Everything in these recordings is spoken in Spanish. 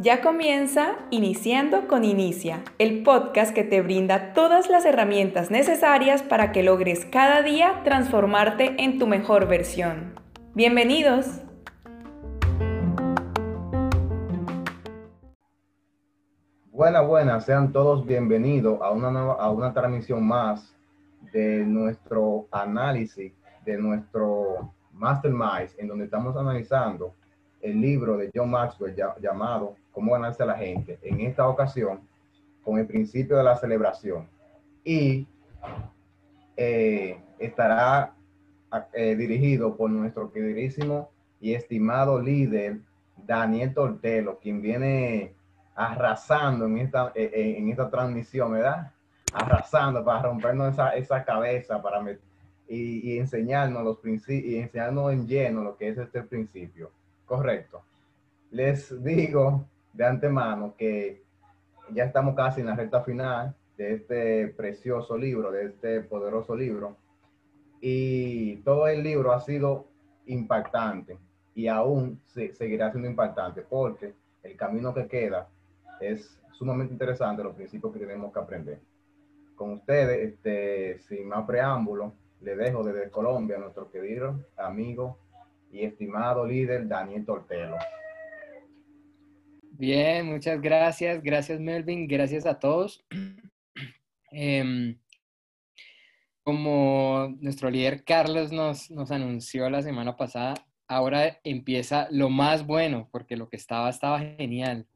Ya comienza Iniciando con Inicia, el podcast que te brinda todas las herramientas necesarias para que logres cada día transformarte en tu mejor versión. Bienvenidos. Buenas, buenas, sean todos bienvenidos a una, nueva, a una transmisión más de nuestro análisis, de nuestro Mastermind, en donde estamos analizando el libro de John Maxwell llamado Cómo ganarse a la gente. En esta ocasión, con el principio de la celebración. Y eh, estará eh, dirigido por nuestro queridísimo y estimado líder Daniel Tortelo, quien viene arrasando en esta, eh, en esta transmisión, ¿verdad? Arrasando para rompernos esa, esa cabeza para y, y, enseñarnos los principios y enseñarnos en lleno lo que es este principio. Correcto. Les digo de antemano que ya estamos casi en la recta final de este precioso libro, de este poderoso libro. Y todo el libro ha sido impactante y aún seguirá siendo impactante porque el camino que queda es sumamente interesante, los principios que tenemos que aprender. Con ustedes, este, sin más preámbulo, le dejo desde Colombia a nuestro querido amigo y estimado líder Daniel Tortelo. Bien, muchas gracias. Gracias Melvin, gracias a todos. Em, como nuestro líder Carlos nos, nos anunció la semana pasada, ahora empieza lo más bueno, porque lo que estaba estaba genial.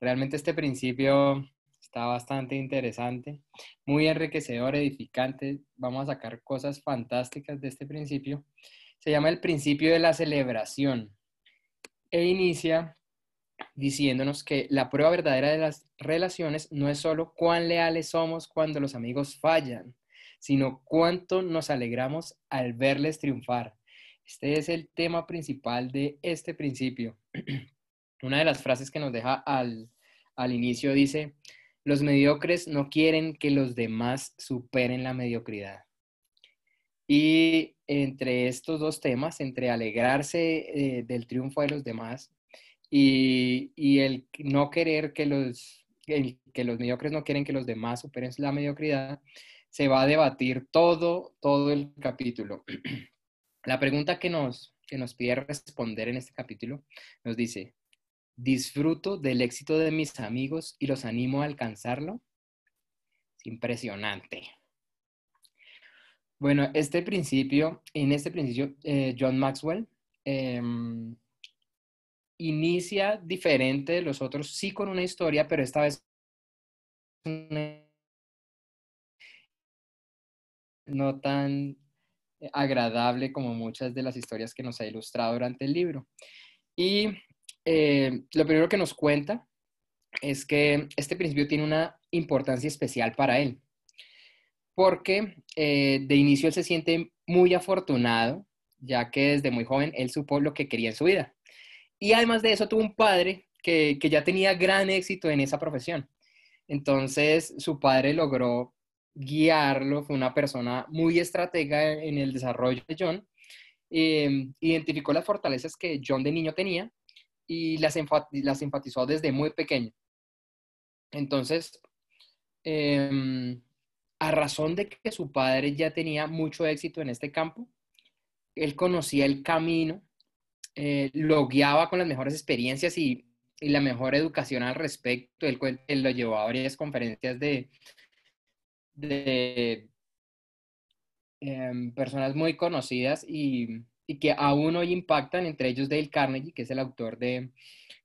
Realmente este principio está bastante interesante, muy enriquecedor, edificante. Vamos a sacar cosas fantásticas de este principio se llama el principio de la celebración e inicia diciéndonos que la prueba verdadera de las relaciones no es solo cuán leales somos cuando los amigos fallan, sino cuánto nos alegramos al verles triunfar. Este es el tema principal de este principio. Una de las frases que nos deja al, al inicio dice, los mediocres no quieren que los demás superen la mediocridad. Y entre estos dos temas, entre alegrarse eh, del triunfo de los demás y, el no querer que los, que los mediocres no quieren que los demás superen la mediocridad, se va a debatir todo, todo el capítulo. La pregunta que nos, que nos pide responder en este capítulo nos dice, ¿disfruto del éxito de mis amigos y los animo a alcanzarlo? Es impresionante. Bueno, este principio, en este principio, eh, John Maxwell em, inicia diferente de los otros, sí con una historia, pero esta vez no tan agradable como muchas de las historias que nos ha ilustrado durante el libro. Y eh, lo primero que nos cuenta es que este principio tiene una importancia especial para él porque eh, de inicio él se siente muy afortunado, ya que desde muy joven él supo lo que quería en su vida. Y además de eso tuvo un padre que, ya tenía gran éxito en esa profesión. Entonces su padre logró guiarlo, fue una persona muy estratega en el desarrollo de John, em, identificó las fortalezas que John de niño tenía y las, enfatizó desde muy pequeño. Entonces, em, a razón de que su padre ya tenía mucho éxito en este campo, él conocía el camino, eh, lo guiaba con las mejores experiencias y, la mejor educación al respecto. Él, lo llevó a varias conferencias de, de em, personas muy conocidas y, que aún hoy impactan, entre ellos Dale Carnegie, que es el autor de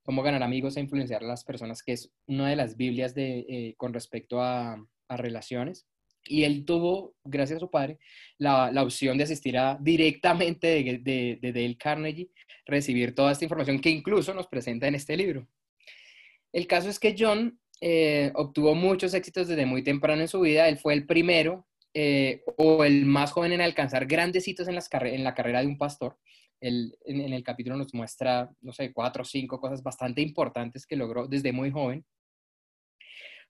Cómo ganar amigos e influenciar a las personas, que es una de las Biblias de, eh, con respecto a relaciones. Y él tuvo, gracias a su padre, la, la opción de asistir a, directamente de, de, de, Dale Carnegie, recibir toda esta información que incluso nos presenta en este libro. El caso es que John eh, obtuvo muchos éxitos desde muy temprano en su vida. Él fue el primero eh, o el más joven en alcanzar grandes hitos en, la carrera de un pastor. Él, en, el capítulo nos muestra, no sé, cuatro o cinco cosas bastante importantes que logró desde muy joven.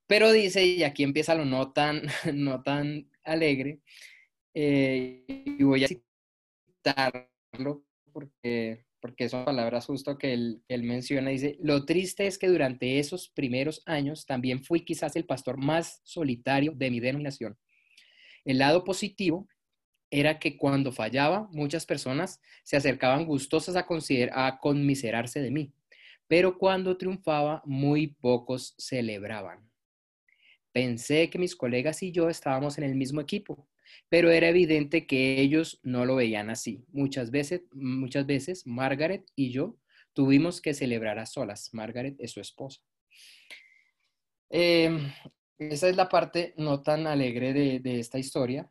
Pero dice, y aquí empieza lo no tan, no tan alegre, eh, y voy a citar mencionarlo porque, porque son palabras justo que él, él menciona. Dice, lo triste es que durante esos primeros años también fui quizás el pastor más solitario de mi denominación. El lado positivo era que cuando fallaba, muchas personas se acercaban gustosas a, a conmiserarse de mí, pero cuando triunfaba, muy pocos celebraban. Pensé que mis colegas y yo estábamos en el mismo equipo, pero era evidente que ellos no lo veían así. Muchas veces, muchas veces Margaret y yo tuvimos que celebrar a solas. Margaret es su esposa. Em, esa es la parte no tan alegre de, de esta historia,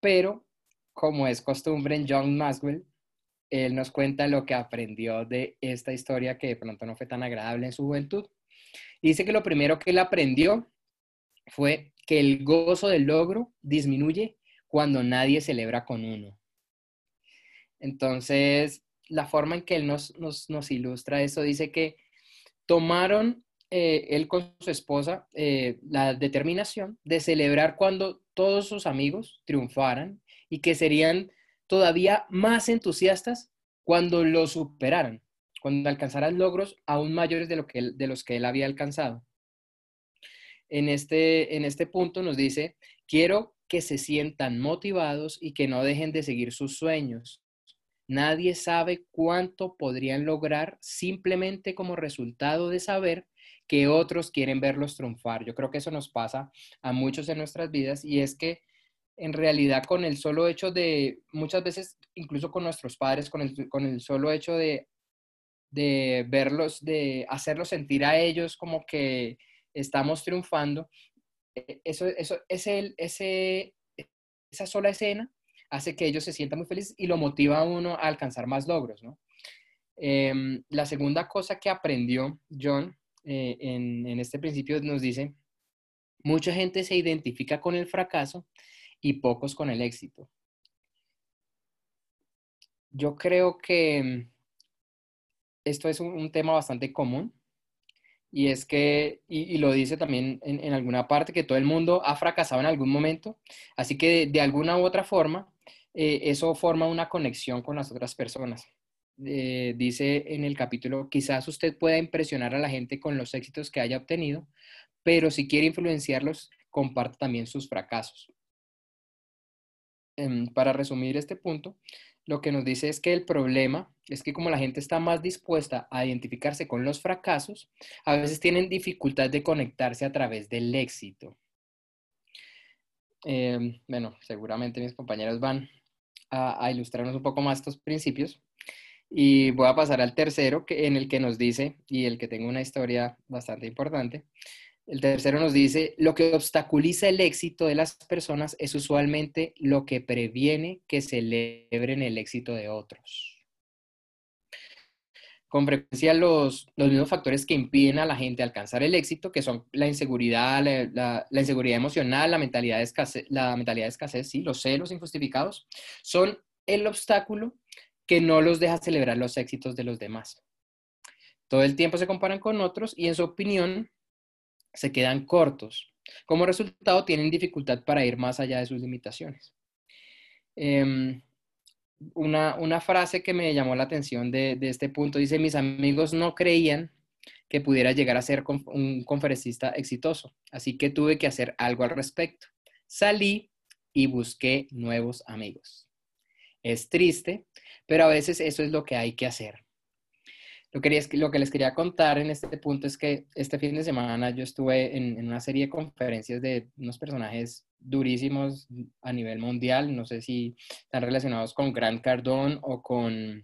pero como es costumbre en John Maxwell, él nos cuenta lo que aprendió de esta historia que de pronto no fue tan agradable en su juventud. Dice que lo primero que él aprendió fue que el gozo del logro disminuye cuando nadie celebra con uno. Entonces, la forma en que él nos, ilustra eso dice que tomaron eh, él con su esposa eh, la determinación de celebrar cuando todos sus amigos triunfaran y que serían todavía más entusiastas cuando lo superaran, cuando alcanzaran logros aún mayores de, lo que de los que él había alcanzado en este, en este punto nos dice, quiero que se sientan motivados y que no dejen de seguir sus sueños. Nadie sabe cuánto podrían lograr simplemente como resultado de saber que otros quieren verlos triunfar. Yo creo que eso nos pasa a muchos en nuestras vidas y es que en realidad con el solo hecho de, muchas veces incluso con nuestros padres, con el, con el solo hecho de, de verlos, de hacerlos sentir a ellos como que estamos triunfando, e, eso, eso, ese, ese, esa sola escena hace que ellos se sientan muy felices y lo motiva a uno a alcanzar más logros, ¿no? Em, la segunda cosa que aprendió John eh, en, este principio nos dice, mucha gente se identifica con el fracaso y pocos con el éxito. Yo creo que esto es un tema bastante común y es que, y, lo dice también en, alguna parte, que todo el mundo ha fracasado en algún momento, así que de, alguna u otra forma, eh, eso forma una conexión con las otras personas. Eh, dice en el capítulo, quizás usted pueda impresionar a la gente con los éxitos que haya obtenido, pero si quiere influenciarlos, comparte también sus fracasos. Em, para resumir este punto, lo que nos dice es que el problema es que como la gente está más dispuesta a identificarse con los fracasos, a veces tienen dificultad de conectarse a través del éxito. Em, bueno, seguramente mis compañeros van a, ilustrarnos un poco más estos principios. Y voy a pasar al tercero, que, en el que nos dice, y el que tengo una historia bastante importante, el tercero nos dice, lo que obstaculiza el éxito de las personas es usualmente lo que previene que celebren el éxito de otros. Con frecuencia los, mismos factores que impiden a la gente alcanzar el éxito, que son la inseguridad, la, inseguridad emocional, la mentalidad, de escasez, la mentalidad escasez, sí, los celos injustificados, son el obstáculo que no los deja celebrar los éxitos de los demás. Todo el tiempo se comparan con otros y en su opinión se quedan cortos. Como resultado, tienen dificultad para ir más allá de sus limitaciones. Em, una, frase que me llamó la atención de, este punto dice, mis amigos no creían que pudiera llegar a ser un conferencista exitoso, así que tuve que hacer algo al respecto. Salí y busqué nuevos amigos. Es triste, pero a veces eso es lo que hay que hacer. Lo que, lo que les quería contar en este punto es que este fin de semana yo estuve en, una serie de conferencias de unos personajes durísimos a nivel mundial. No sé si están relacionados con Grant Cardone o con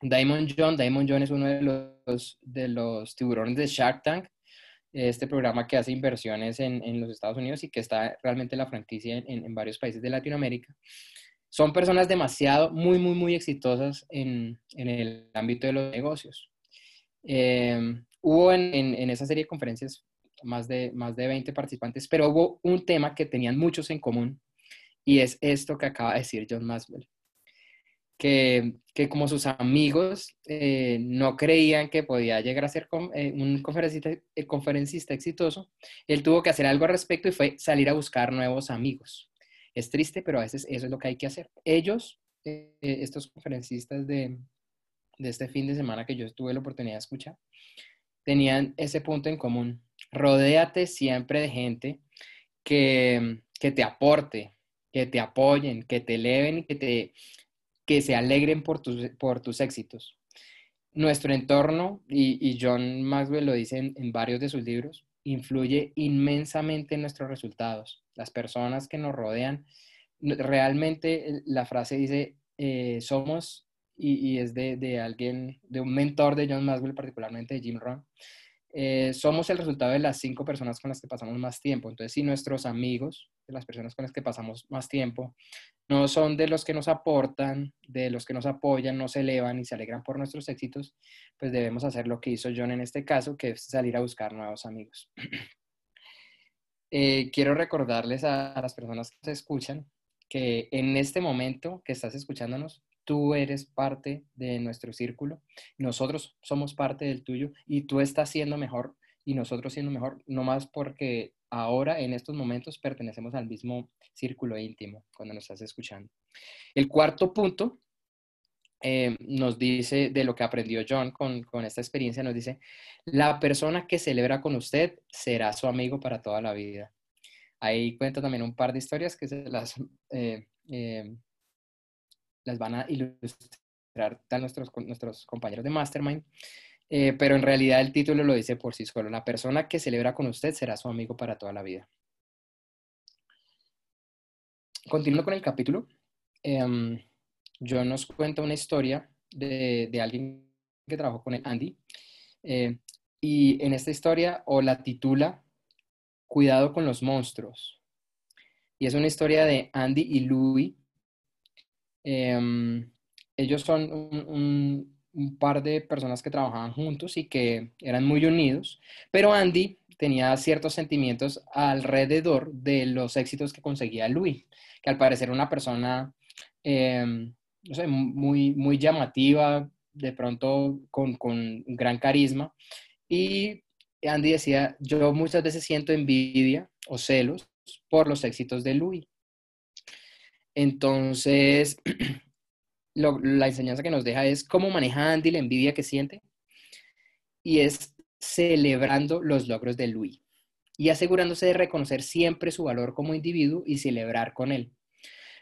Diamond John. Diamond John es uno de los, de los tiburones de Shark Tank, este programa que hace inversiones en, en los Estados Unidos y que está realmente la franquicia en, en, varios países de Latinoamérica. Son personas demasiado, muy, muy, muy exitosas en, en el ámbito de los negocios. Em, hubo en, en, esa serie de conferencias más de, más de 20 participantes, pero hubo un tema que tenían muchos en común y es esto que acaba de decir John Maswell. Que, que como sus amigos eh, no creían que podía llegar a ser eh, un conferencista, eh, conferencista exitoso, él tuvo que hacer algo al respecto y fue salir a buscar nuevos amigos. Es triste, pero a veces eso es lo que hay que hacer. Ellos eh, estos conferencistas de, de este fin de semana que yo tuve la oportunidad de escuchar, tenían ese punto en común. Rodéate siempre de gente que, que te aporte, que te apoyen, que te eleven y que, te, que se alegren por tus, por tus éxitos. Nuestro entorno, y, y John Maxwell lo dice en varios de sus libros, influye inmensamente en nuestros resultados. Las personas que nos rodean, realmente la frase dice, eh, somos y, es de, alguien, de un mentor de John Maxwell, particularmente de Jim Rohn, eh, somos el resultado de las cinco personas con las que pasamos más tiempo. Entonces, si nuestros amigos, las personas con las que pasamos más tiempo, no son de los que nos aportan, de los que nos apoyan, nos elevan y se alegran por nuestros éxitos, pues debemos hacer lo que hizo John en este caso, que es salir a buscar nuevos amigos. Eh, quiero recordarles a, a las personas que se escuchan que en este momento que estás escuchándonos, tú eres parte de nuestro círculo, nosotros somos parte del tuyo y tú estás siendo mejor y nosotros siendo mejor, no más porque ahora en estos momentos pertenecemos al mismo círculo íntimo cuando nos estás escuchando. El cuarto punto eh, nos dice de lo que aprendió John con, con, esta experiencia, nos dice, la persona que celebra con usted será su amigo para toda la vida. Ahí cuenta también un par de historias que las eh, eh, las van a ilustrar nuestros, nuestros compañeros de Mastermind. Eh, pero en realidad el título lo dice por sí solo. La persona que celebra con usted será su amigo para toda la vida. Continuando con el capítulo, eh, yo nos cuento una historia de, de, alguien que trabajó con el Andy. Eh, y en esta historia, o la titula Cuidado con los monstruos. Y es una historia de Andy y Louie, Em, ellos son un, par de personas que trabajaban juntos y que eran muy unidos, pero Andy tenía ciertos sentimientos alrededor de los éxitos que conseguía Louis, que al parecer una persona, em, no sé, muy, muy llamativa, de pronto con, con gran carisma. Y Andy decía, yo muchas veces siento envidia o celos por los éxitos de Louis. Entonces, la enseñanza que nos deja es cómo maneja Andy la envidia que siente y es celebrando los logros de Louis y asegurándose de reconocer siempre su valor como individuo y celebrar con él.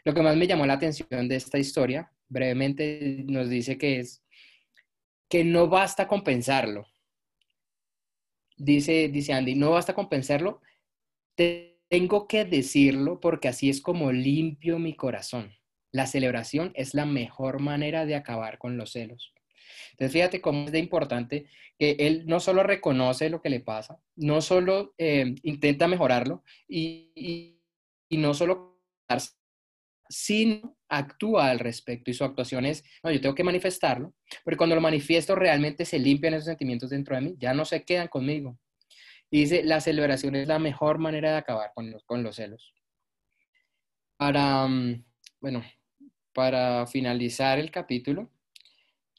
Lo que más me llamó la atención de esta historia, brevemente nos dice que es que no basta compensarlo. Dice, dice Andy, no basta compensarlo, tengo que decirlo porque así es como limpio mi corazón. La celebración es la mejor manera de acabar con los celos. Entonces, fíjate cómo es de importante que él no solo reconoce lo que le pasa, no solo eh, intenta mejorarlo y, y, no solo sino actúa al respecto y su actuación es, no, yo tengo que manifestarlo, pero cuando lo manifiesto realmente se limpian esos sentimientos dentro de mí, ya no se quedan conmigo, dice, la celebración es la mejor manera de acabar con los, con los celos. Para, mm, bueno, para finalizar el capítulo,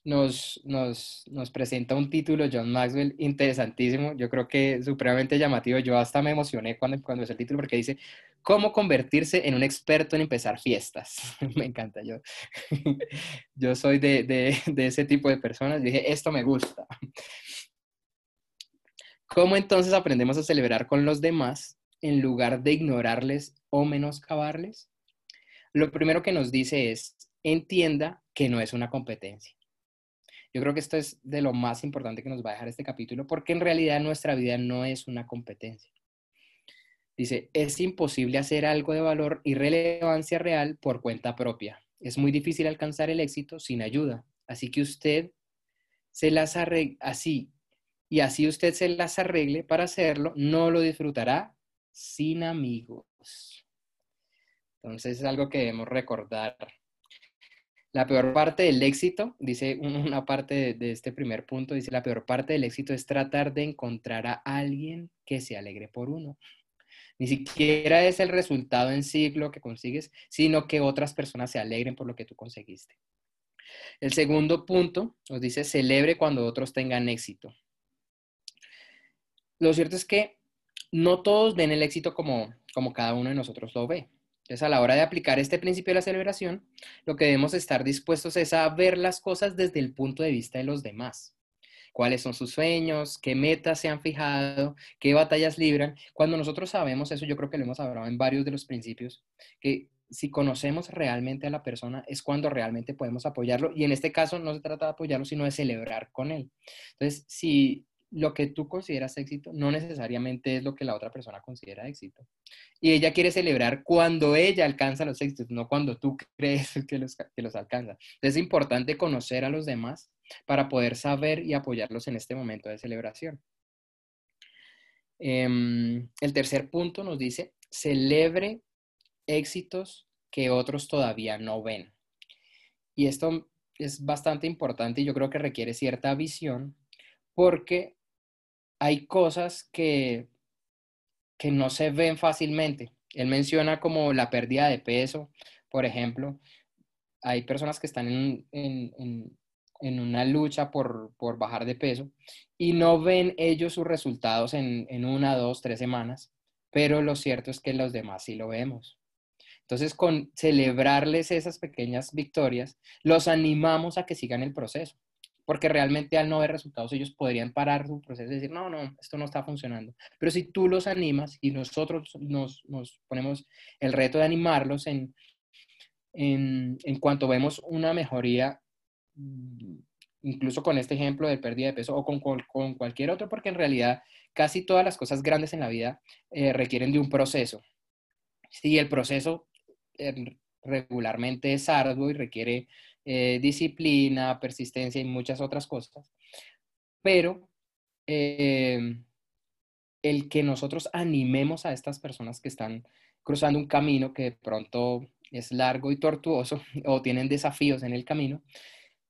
nos, nos, nos, presenta un título John Maxwell interesantísimo, yo creo que supremamente llamativo, yo hasta me emocioné cuando, cuando es el título porque dice, ¿cómo convertirse en un experto en empezar fiestas? me encanta, yo, yo soy de, de, de, ese tipo de personas, dije, esto me gusta. ¿Cómo entonces aprendemos a celebrar con los demás en lugar de ignorarles o menoscabarles? Lo primero que nos dice es, entienda que no es una competencia. Yo creo que esto es de lo más importante que nos va a dejar este capítulo, porque en realidad nuestra vida no es una competencia. Dice, es imposible hacer algo de valor y relevancia real por cuenta propia. Es muy difícil alcanzar el éxito sin ayuda. Así que usted se las arregla, así y así usted se las arregle para hacerlo, no lo disfrutará sin amigos. Entonces es algo que debemos recordar. La peor parte del éxito, dice una parte de, este primer punto, dice, la peor parte del éxito es tratar de encontrar a alguien que se alegre por uno. Ni siquiera es el resultado en sí lo que consigues, sino que otras personas se alegren por lo que tú conseguiste. El segundo punto nos dice, celebre cuando otros tengan éxito lo cierto es que no todos ven el éxito como, como cada uno de nosotros lo ve. Entonces, a la hora de aplicar este principio de la celebración, lo que debemos estar dispuestos es a ver las cosas desde el punto de vista de los demás. ¿Cuáles son sus sueños? ¿Qué metas se han fijado? ¿Qué batallas libran? Cuando nosotros sabemos eso, yo creo que lo hemos hablado en varios de los principios, que si conocemos realmente a la persona es cuando realmente podemos apoyarlo. Y en este caso no se trata de apoyarlo, sino de celebrar con él. Entonces, si lo que tú consideras éxito no necesariamente es lo que la otra persona considera éxito. Y ella quiere celebrar cuando ella alcanza los éxitos, no cuando tú crees que los, que los alcanza. Entonces es importante conocer a los demás para poder saber y apoyarlos en este momento de celebración. Em, el tercer punto nos dice, celebre éxitos que otros todavía no ven. Y esto es bastante importante y yo creo que requiere cierta visión porque hay cosas que, que no se ven fácilmente. Él menciona como la pérdida de peso, por ejemplo. Hay personas que están en, una lucha por, bajar de peso y no ven ellos sus resultados en, en una, dos, tres semanas, pero lo cierto es que los demás sí lo vemos. Entonces, con celebrarles esas pequeñas victorias, los animamos a que sigan el proceso porque realmente al no ver resultados ellos podrían parar su proceso y decir, no, no, esto no está funcionando. Pero si tú los animas y nosotros nos, ponemos el reto de animarlos en, en, cuanto vemos una mejoría, mm, incluso con este ejemplo de pérdida de peso o con, con, cualquier otro, porque en realidad casi todas las cosas grandes en la vida eh, requieren de un proceso. Si el proceso eh, regularmente es arduo y requiere eh, disciplina, persistencia y muchas otras cosas. Pero eh, el que nosotros animemos a estas personas que están cruzando un camino que de pronto es largo y tortuoso o tienen desafíos en el camino,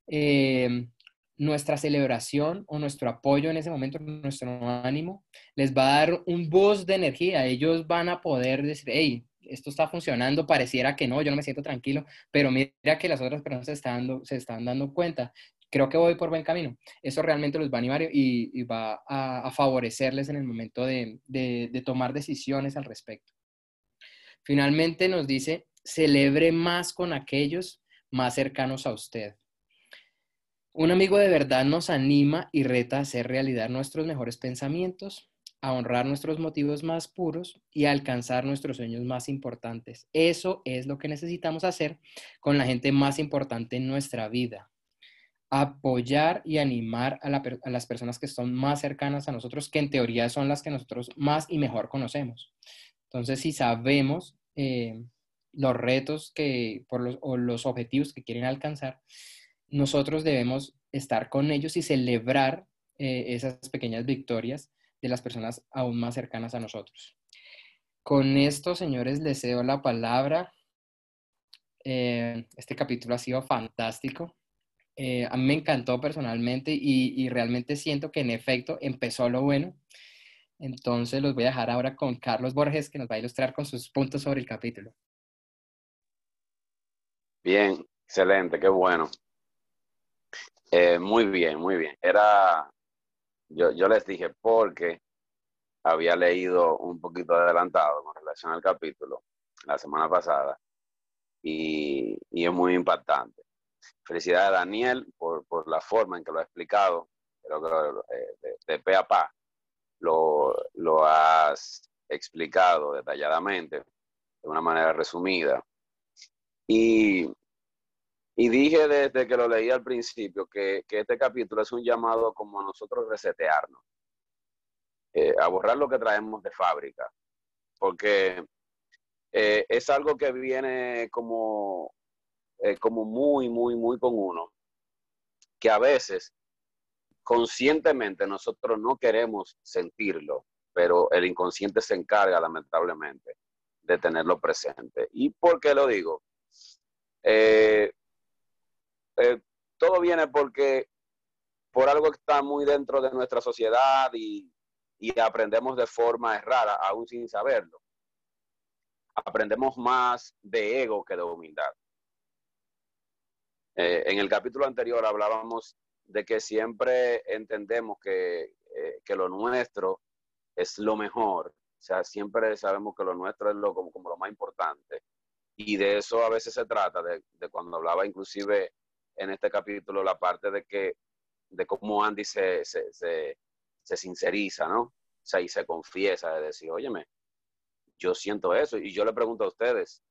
eh, nuestra celebración o nuestro apoyo en ese momento, nuestro ánimo, les va a dar un boost de energía. Ellos van a poder decir, hey, esto está funcionando, pareciera que no, yo no me siento tranquilo, pero mira que las otras personas se están dando, se están dando cuenta. Creo que voy por buen camino. Eso realmente los va a animar y, va a, favorecerles en el momento de, de tomar decisiones al respecto. Finalmente nos dice, celebre más con aquellos más cercanos a usted. Un amigo de verdad nos anima y reta a hacer realidad nuestros mejores pensamientos, a honrar nuestros motivos más puros y a alcanzar nuestros sueños más importantes. Eso es lo que necesitamos hacer con la gente más importante en nuestra vida. Apoyar y animar a, las personas que son más cercanas a nosotros, que en teoría son las que nosotros más y mejor conocemos. Entonces, si sabemos eh, los retos que, por los, o los objetivos que quieren alcanzar, nosotros debemos estar con ellos y celebrar eh, esas pequeñas victorias de las personas aún más cercanas a nosotros. Con esto, señores, les cedo la palabra. Eh, este capítulo ha sido fantástico. Eh, a mí me encantó personalmente y, realmente siento que en efecto empezó lo bueno. Entonces los voy a dejar ahora con Carlos Borges, que nos va a ilustrar con sus puntos sobre el capítulo. Bien, excelente, qué bueno. Eh, muy bien, muy bien. Era yo, yo les dije porque había leído un poquito adelantado con relación al capítulo la semana pasada y, es muy impactante. Felicidades a Daniel por, la forma en que lo ha explicado, creo que eh, de, pe a pa lo, lo has explicado detalladamente, de una manera resumida. Y y dije desde que lo leí al principio que, este capítulo es un llamado como a nosotros resetearnos, eh, a borrar lo que traemos de fábrica, porque eh, es algo que viene como, eh, como muy, muy, muy con uno, que a veces conscientemente nosotros no queremos sentirlo, pero el inconsciente se encarga lamentablemente de tenerlo presente. ¿Y por qué lo digo? Eh, todo viene porque por algo está muy dentro de nuestra sociedad y, aprendemos de forma errada, aún sin saberlo. Aprendemos más de ego que de humildad. Eh, en el capítulo anterior hablábamos de que siempre entendemos que, eh, que, lo nuestro es lo mejor. O sea, siempre sabemos que lo nuestro es lo, como lo más importante. Y de eso a veces se trata, de, cuando hablaba inclusive en este capítulo la parte de que de cómo Andy se, se, se, sinceriza, ¿no? O sea, y se confiesa de decir, óyeme, yo siento eso. Y yo le pregunto a ustedes,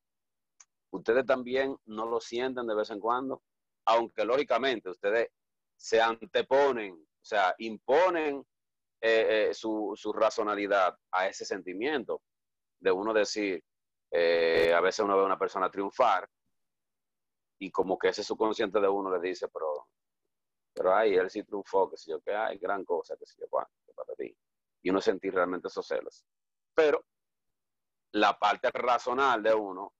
¿ustedes también no lo sienten de vez en cuando? Aunque lógicamente ustedes se anteponen, o sea, imponen eh, eh, su, su, racionalidad a ese sentimiento de uno decir, eh, a veces uno ve a una persona triunfar y como que ese subconsciente de uno le dice, pero, pero ay, él sí triunfó, que sé yo, que hay gran cosa, que sé yo, cuánto, para ti. Y uno sentir realmente esos celos. Pero la parte racional de uno,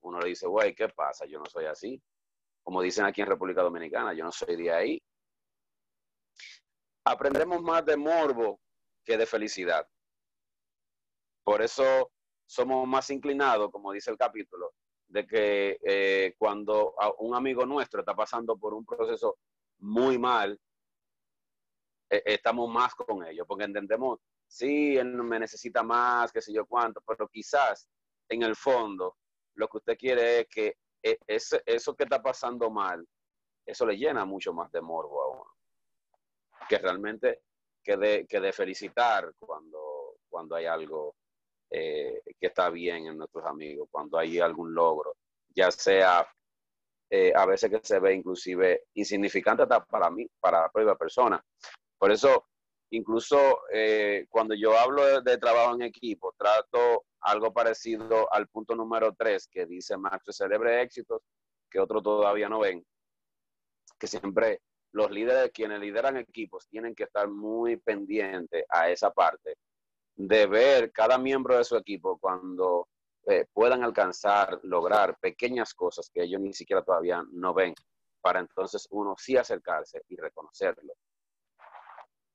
uno le dice, güey, ¿qué pasa? Yo no soy así. Como dicen aquí en República Dominicana, yo no soy de ahí. Aprendemos más de morbo que de felicidad. Por eso somos más inclinados, como dice el capítulo, de que eh, cuando un amigo nuestro está pasando por un proceso muy mal, eh, estamos más con ellos, porque entendemos, sí, él me necesita más, qué sé yo cuánto, pero quizás en el fondo lo que usted quiere es que eh, eso que está pasando mal, eso le llena mucho más de morbo a uno, que realmente que de, que de felicitar cuando, cuando hay algo eh, que está bien en nuestros amigos, cuando hay algún logro, ya sea eh, a veces que se ve inclusive insignificante hasta para mí, para la propia persona. Por eso, incluso eh, cuando yo hablo de, trabajo en equipo, trato algo parecido al punto número tres que dice Max, celebre éxitos que otros todavía no ven, que siempre los líderes, quienes lideran equipos, tienen que estar muy pendientes a esa parte de ver cada miembro de su equipo cuando eh, puedan alcanzar, lograr pequeñas cosas que ellos ni siquiera todavía no ven, para entonces uno sí acercarse y reconocerlo.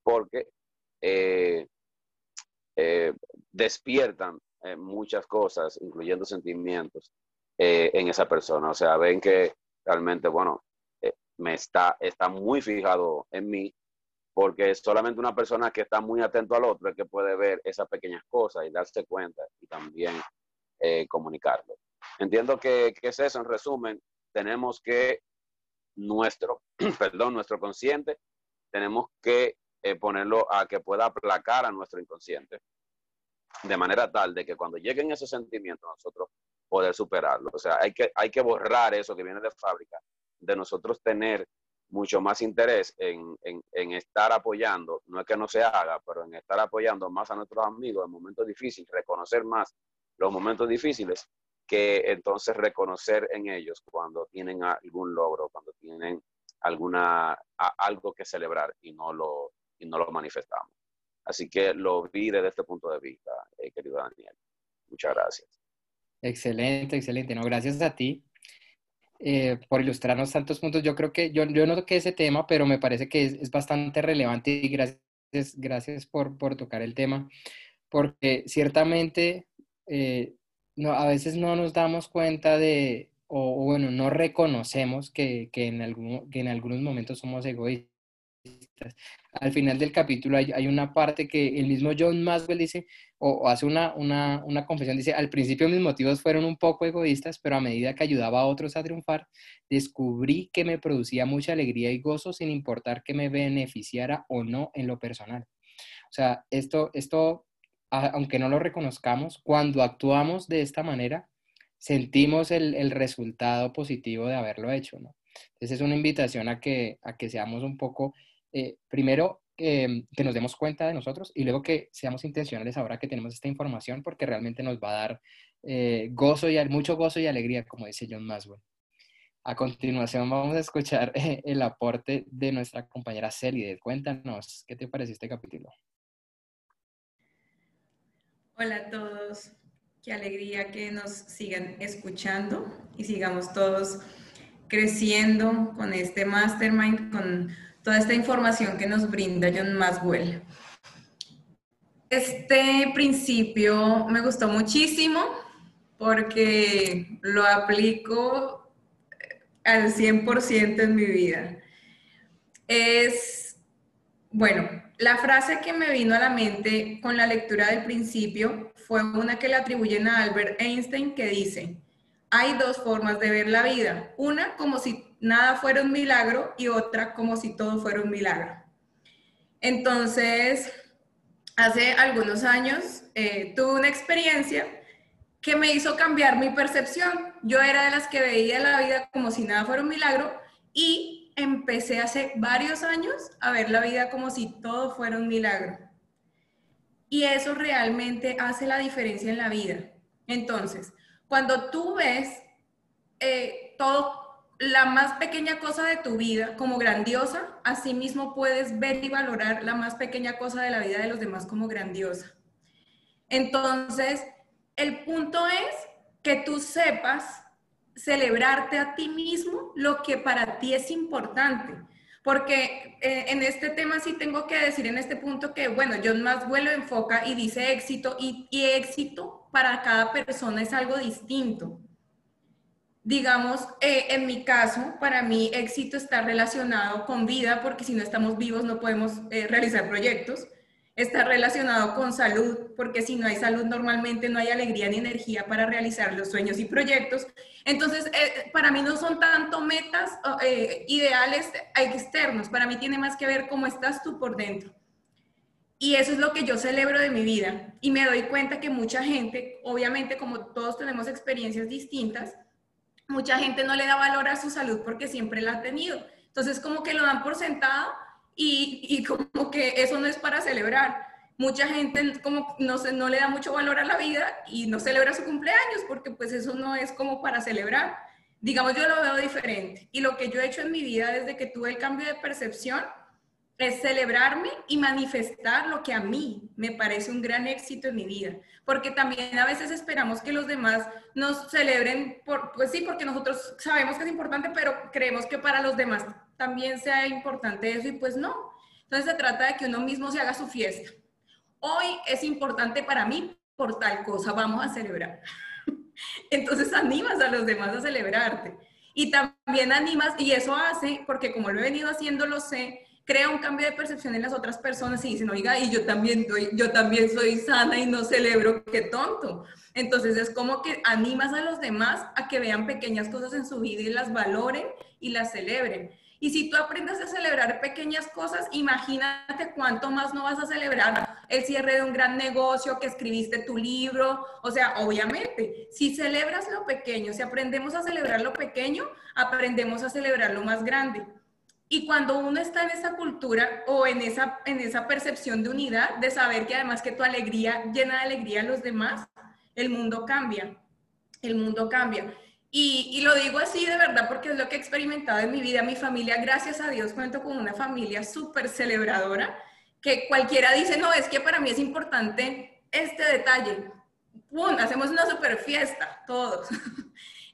Porque eh, eh, despiertan muchas cosas, incluyendo sentimientos, en esa persona. O sea, ven que realmente, bueno, me está, está muy fijado en mí porque solamente una persona que está muy atento al otro es que puede ver esas pequeñas cosas y darse cuenta y también eh, comunicarlo. Entiendo que, es eso, en resumen, tenemos que nuestro, perdón, nuestro consciente, tenemos que eh, ponerlo a que pueda aplacar a nuestro inconsciente, de manera tal de que cuando lleguen esos sentimientos nosotros poder superarlo. O sea, hay que, hay que borrar eso que viene de fábrica, de nosotros tener mucho más interés en, estar apoyando, no es que no se haga, pero en estar apoyando más a nuestros amigos en momentos difíciles, reconocer más los momentos difíciles, que entonces reconocer en ellos cuando tienen algún logro, cuando tienen alguna, algo que celebrar y no, lo, y no lo manifestamos. Así que lo vi desde este punto de vista, eh, querido Daniel. Muchas gracias. Excelente, excelente. No, gracias a ti eh, por ilustrarnos tantos puntos. Yo creo que yo, yo no toqué ese tema, pero me parece que es, bastante relevante y gracias, gracias por, por, tocar el tema, porque ciertamente eh, a veces no nos damos cuenta de, o, bueno, no reconocemos que, que, en algún, que en algunos momentos somos egoístas al final del capítulo hay, una parte que el mismo John Maswell dice, o, hace una, confesión, dice, al principio mis motivos fueron un poco egoístas, pero a medida que ayudaba a otros a triunfar, descubrí que me producía mucha alegría y gozo sin importar que me beneficiara o no en lo personal. O sea, esto, esto aunque no lo reconozcamos, cuando actuamos de esta manera, sentimos el, el resultado positivo de haberlo hecho, ¿no? Entonces es una invitación a que, a que seamos un poco eh, primero que nos demos cuenta de nosotros y luego que seamos intencionales ahora que tenemos esta información porque realmente nos va a dar eh, gozo y mucho gozo y alegría, como dice John Maswell. A continuación vamos a escuchar el aporte de nuestra compañera Celide. Cuéntanos, ¿qué te pareció este capítulo? Hola a todos, qué alegría que nos sigan escuchando y sigamos todos creciendo con este mastermind, con toda esta información que nos brinda John Maswell. Este principio me gustó muchísimo porque lo aplico al 100% en mi vida. Es, bueno, la frase que me vino a la mente con la lectura del principio fue una que le atribuyen a Albert Einstein que dice, hay dos formas de ver la vida. Una como si nada fuera un milagro y otra como si todo fuera un milagro. Entonces, hace algunos años eh, tuve una experiencia que me hizo cambiar mi percepción. Yo era de las que veía la vida como si nada fuera un milagro y empecé hace varios años a ver la vida como si todo fuera un milagro. Y eso realmente hace la diferencia en la vida. Entonces, cuando tú ves eh, todo, la más pequeña cosa de tu vida como grandiosa, así mismo puedes ver y valorar la más pequeña cosa de la vida de los demás como grandiosa. Entonces, el punto es que tú sepas celebrarte a ti mismo lo que para ti es importante. Porque eh, en este tema sí tengo que decir en este punto que, bueno, John Maxwell lo enfoca y dice éxito y, y éxito para cada persona es algo distinto. Digamos, eh, en mi caso, para mí éxito está relacionado con vida, porque si no estamos vivos no podemos eh, realizar proyectos está relacionado con salud, porque si no hay salud normalmente no hay alegría ni energía para realizar los sueños y proyectos. Entonces, eh, para mí no son tanto metas eh, ideales externos, para mí tiene más que ver cómo estás tú por dentro. Y eso es lo que yo celebro de mi vida. Y me doy cuenta que mucha gente, obviamente como todos tenemos experiencias distintas, mucha gente no le da valor a su salud porque siempre la ha tenido. Entonces, como que lo dan por sentado y, como que eso no es para celebrar. Mucha gente como no, se, no le da mucho valor a la vida y no celebra su cumpleaños porque pues eso no es como para celebrar. Digamos, yo lo veo diferente. Y lo que yo he hecho en mi vida desde que tuve el cambio de percepción es celebrarme y manifestar lo que a mí me parece un gran éxito en mi vida. Porque también a veces esperamos que los demás nos celebren, por, pues sí, porque nosotros sabemos que es importante, pero creemos que para los demás también sea importante eso y pues no. Entonces se trata de que uno mismo se haga su fiesta. Hoy es importante para mí por tal cosa, vamos a celebrar. Entonces animas a los demás a celebrarte. Y también animas, y eso hace, porque como lo he venido haciendo, lo sé, crea un cambio de percepción en las otras personas y dicen, oiga, y yo también, doy, yo también soy sana y no celebro, qué tonto. Entonces es como que animas a los demás a que vean pequeñas cosas en su vida y las valoren y las celebren. Y si tú aprendes a celebrar pequeñas cosas, imagínate cuánto más no vas a celebrar el cierre de un gran negocio, que escribiste tu libro. O sea, obviamente, si celebras lo pequeño, si aprendemos a celebrar lo pequeño, aprendemos a celebrar lo más grande. Y cuando uno está en esa cultura o en esa, en esa percepción de unidad, de saber que además que tu alegría llena de alegría a los demás, el mundo cambia. El mundo cambia. Y, lo digo así de verdad porque es lo que he experimentado en mi vida. Mi familia, gracias a Dios, cuento con una familia súper celebradora, que cualquiera dice, no, es que para mí es importante este detalle. ¡Pum! Hacemos una súper fiesta, todos.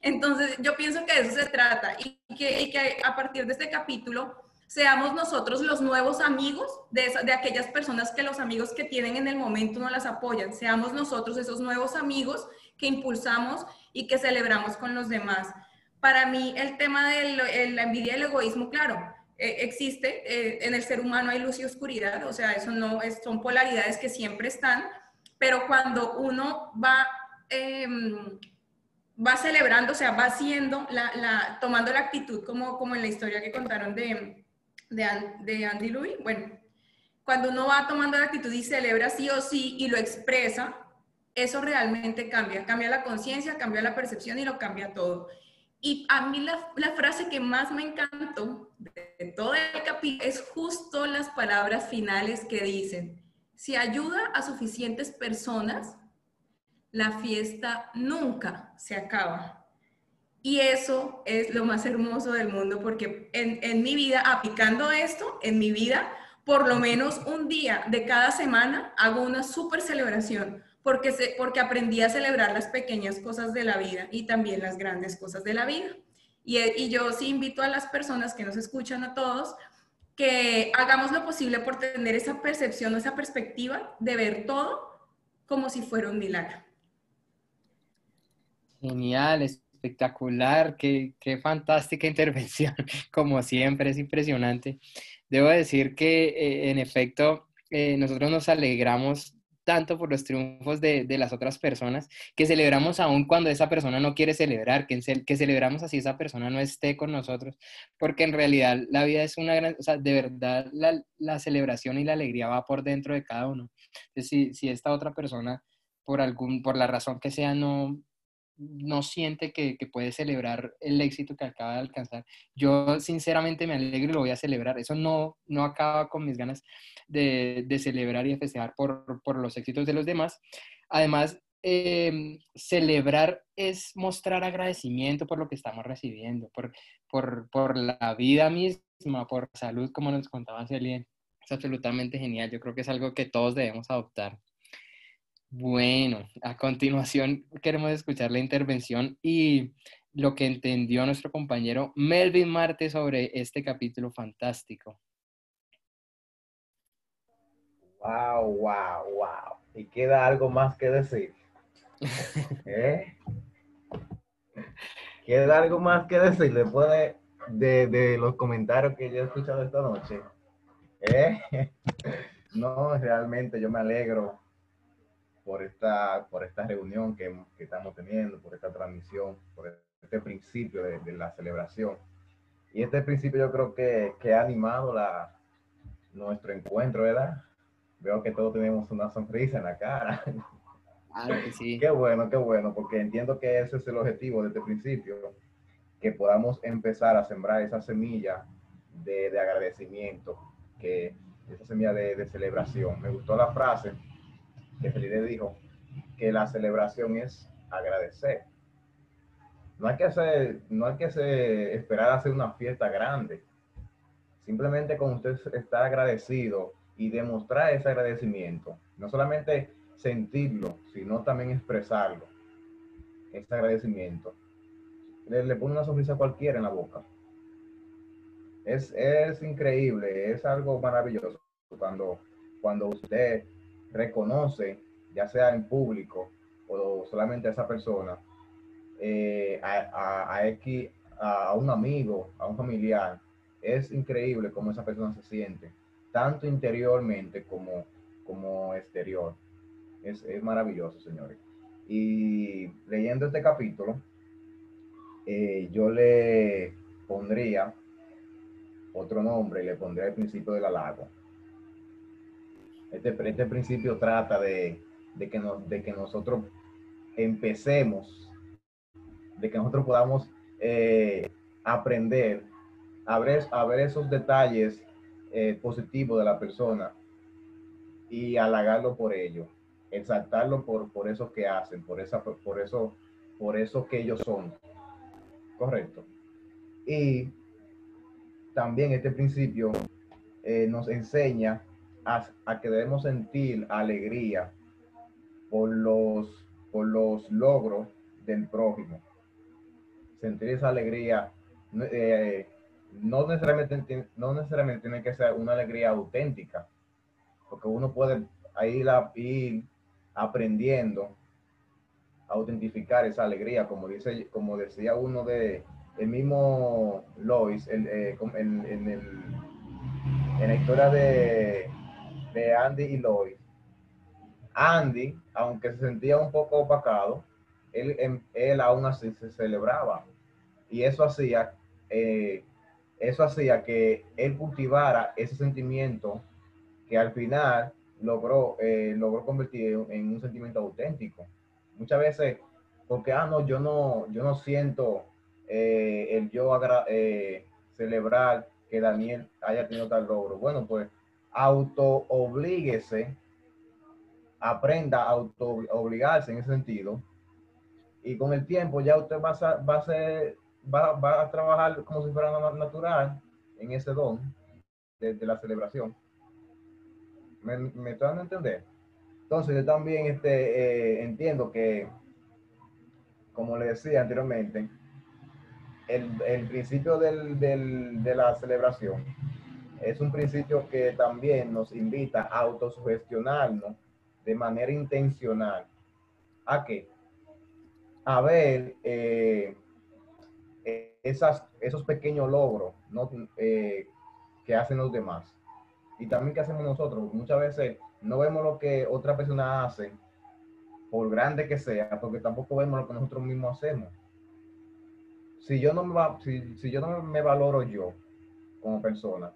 Entonces, yo pienso que de eso se trata y que, y que a partir de este capítulo seamos nosotros los nuevos amigos de, de aquellas personas que los amigos que tienen en el momento no las apoyan. Seamos nosotros esos nuevos amigos que impulsamos y que celebramos con los demás. Para mí el tema de la envidia y el egoísmo, claro, eh, existe, eh, en el ser humano hay luz y oscuridad, o sea, eso no es, son polaridades que siempre están, pero cuando uno va, em, va celebrando, o sea, va haciendo, la, tomando la actitud como, como en la historia que contaron de, de, de Andy Louis, bueno, cuando uno va tomando la actitud y celebra sí o sí y lo expresa, eso realmente cambia, cambia la conciencia, cambia la percepción y lo cambia todo. Y a mí la, frase que más me encantó de todo el capítulo es justo las palabras finales que dicen, si ayuda a suficientes personas, la fiesta nunca se acaba. Y eso es lo más hermoso del mundo porque en, en mi vida, aplicando esto, en mi vida, por lo menos un día de cada semana hago una súper celebración porque, se, porque aprendí a celebrar las pequeñas cosas de la vida y también las grandes cosas de la vida. Y, y yo sí invito a las personas que nos escuchan a todos que hagamos lo posible por tener esa percepción, esa perspectiva de ver todo como si fuera un milagro. Genial, espectacular, qué, qué fantástica intervención, como siempre, es impresionante. Debo decir que, eh, en efecto, eh, nosotros nos alegramos tanto por los triunfos de, de, las otras personas, que celebramos aún cuando esa persona no quiere celebrar, que, que celebramos así esa persona no esté con nosotros, porque en realidad la vida es una gran, o de verdad la, la celebración y la alegría va por dentro de cada uno. Entonces, si, si esta otra persona, por, algún, por la razón que sea, no, no siente que, que, puede celebrar el éxito que acaba de alcanzar. Yo sinceramente me alegro y lo voy a celebrar. Eso no, no acaba con mis ganas de, de celebrar y de festejar por, por, los éxitos de los demás. Además, eh, celebrar es mostrar agradecimiento por lo que estamos recibiendo, por, por, por la vida misma, por salud, como nos contaba Celia. Es absolutamente genial. Yo creo que es algo que todos debemos adoptar. Bueno, a continuación queremos escuchar la intervención y lo que entendió nuestro compañero Melvin Marte sobre este capítulo fantástico. Wow, wow, wow. ¿Y queda algo más que decir? ¿Eh? ¿Queda algo más que decir después de, de, los comentarios que yo he escuchado esta noche? ¿Eh? No, realmente yo me alegro por esta, por esta reunión que, que, estamos teniendo, por esta transmisión, por este principio de, de, la celebración. Y este principio yo creo que, que ha animado la, nuestro encuentro, ¿verdad? Veo que todos tenemos una sonrisa en la cara. Claro que sí. Qué bueno, qué bueno, porque entiendo que ese es el objetivo de este principio, que podamos empezar a sembrar esa semilla de, de agradecimiento, que esa semilla de, de celebración. Me gustó la frase que Felipe dijo que la celebración es agradecer. No hay que hacer, no hay que hacer, esperar a hacer una fiesta grande. Simplemente con usted estar agradecido y demostrar ese agradecimiento, no solamente sentirlo, sino también expresarlo, ese agradecimiento. Le, le pone una sonrisa cualquiera en la boca. Es, es increíble, es algo maravilloso cuando, cuando usted reconoce, ya sea en público o solamente a esa persona, eh, a, a, X, a, un amigo, a un familiar, es increíble cómo esa persona se siente, tanto interiormente como, como exterior. Es, es maravilloso, señores. Y leyendo este capítulo, eh, yo le pondría otro nombre, le pondría el principio del halago. Este, este principio trata de, de, que nos, de que nosotros empecemos, de que nosotros podamos eh, aprender a ver, a ver esos detalles eh, positivos de la persona y halagarlo por ello, exaltarlo por, por eso que hacen, por, esa, por, eso, por eso que ellos son. Correcto. Y también este principio eh, nos enseña a, que debemos sentir alegría por los, por los logros del prójimo. Sentir esa alegría eh, no, necesariamente, no necesariamente tiene que ser una alegría auténtica, porque uno puede ir, ir aprendiendo a autentificar esa alegría, como, dice, como decía uno de el mismo Lois el, eh, en, en, el, en la historia de de Andy y Lois. Andy, aunque se sentía un poco opacado, él, em, él aún así se celebraba. Y eso hacía, eh, eso hacía que él cultivara ese sentimiento que al final logró, eh, logró convertir en un sentimiento auténtico. Muchas veces, porque, ah, no, yo no, yo no siento eh, el yo celebrar que Daniel haya tenido tal logro. Bueno, pues auto oblíguese, aprenda a auto obligarse en ese sentido. Y con el tiempo ya usted va a, va a, ser, va, a trabajar como si fuera natural en ese don de, la celebración. ¿Me, me están a entender? Entonces yo también este, eh, entiendo que, como le decía anteriormente, el, el principio del, del, de la celebración es un principio que también nos invita a autosugestionarnos de manera intencional. ¿A qué? A ver eh, esas, esos pequeños logros ¿no? Eh, que hacen los demás. Y también qué hacemos nosotros. Muchas veces no vemos lo que otra persona hace, por grande que sea, porque tampoco vemos lo que nosotros mismos hacemos. Si yo no me, si, si yo no me valoro yo como persona,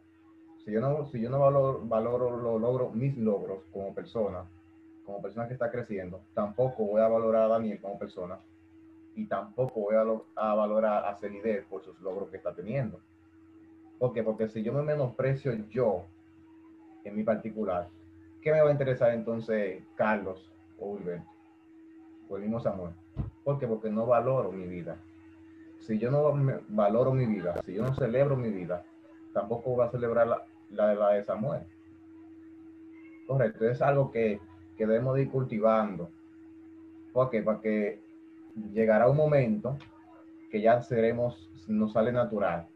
si yo no, si yo no valoro, valoro los logros, mis logros como persona, como persona que está creciendo, tampoco voy a valorar a Daniel como persona y tampoco voy a, valorar a Celidet por sus logros que está teniendo. ¿Por qué? Porque si yo me menosprecio yo en mi particular, ¿qué me va a interesar entonces Carlos o Wilberto o el mismo Samuel? ¿Por qué? Porque no valoro mi vida. Si yo no valoro mi vida, si yo no celebro mi vida, tampoco voy a celebrar la, la de Samuel. Correcto, es algo que, que debemos ir cultivando. ¿Por qué? Para que llegará un momento que ya seremos, nos sale natural.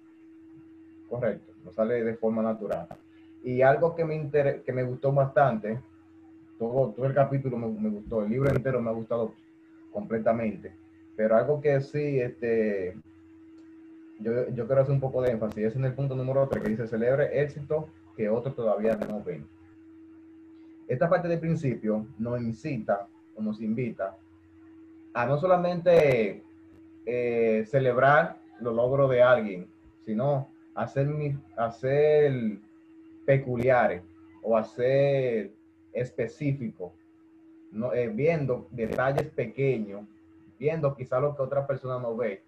Correcto, nos sale de forma natural. Y algo que me, que me gustó bastante, todo, todo el capítulo me, gustó, el libro entero me ha gustado completamente, pero algo que sí, este, yo, yo quiero hacer un poco de énfasis, en el punto número 3 que dice, celebre éxito que otros todavía no ven. Esta parte del principio nos incita o nos invita a no solamente eh, celebrar los logros de alguien, sino hacer, hacer peculiares o hacer específico, no, eh, viendo detalles pequeños, viendo quizá lo que otra persona no ve,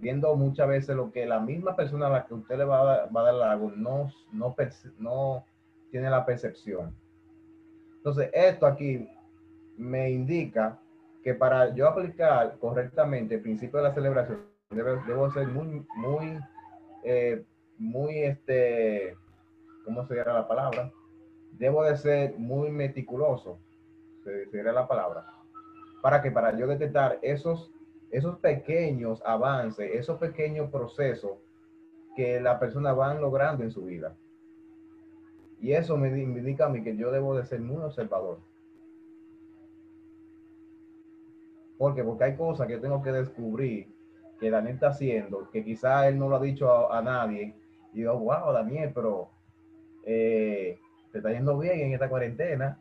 viendo muchas veces lo que la misma persona a la que usted le va a dar, va a dar algo no, no, no tiene la percepción. Entonces, esto aquí me indica que para yo aplicar correctamente el principio de la celebración, debo, ser muy, muy, eh, muy, este, ¿cómo se llama la palabra? Debo de ser muy meticuloso, se sería la palabra. Para que para yo detectar esos, esos pequeños avances, esos pequeños procesos que la persona van logrando en su vida. Y eso me, me indica a mí que yo debo de ser muy observador. ¿Por qué? Porque hay cosas que tengo que descubrir que Daniel está haciendo, que quizá él no lo ha dicho a, nadie. Y digo, wow, Daniel, pero eh, te está yendo bien en esta cuarentena.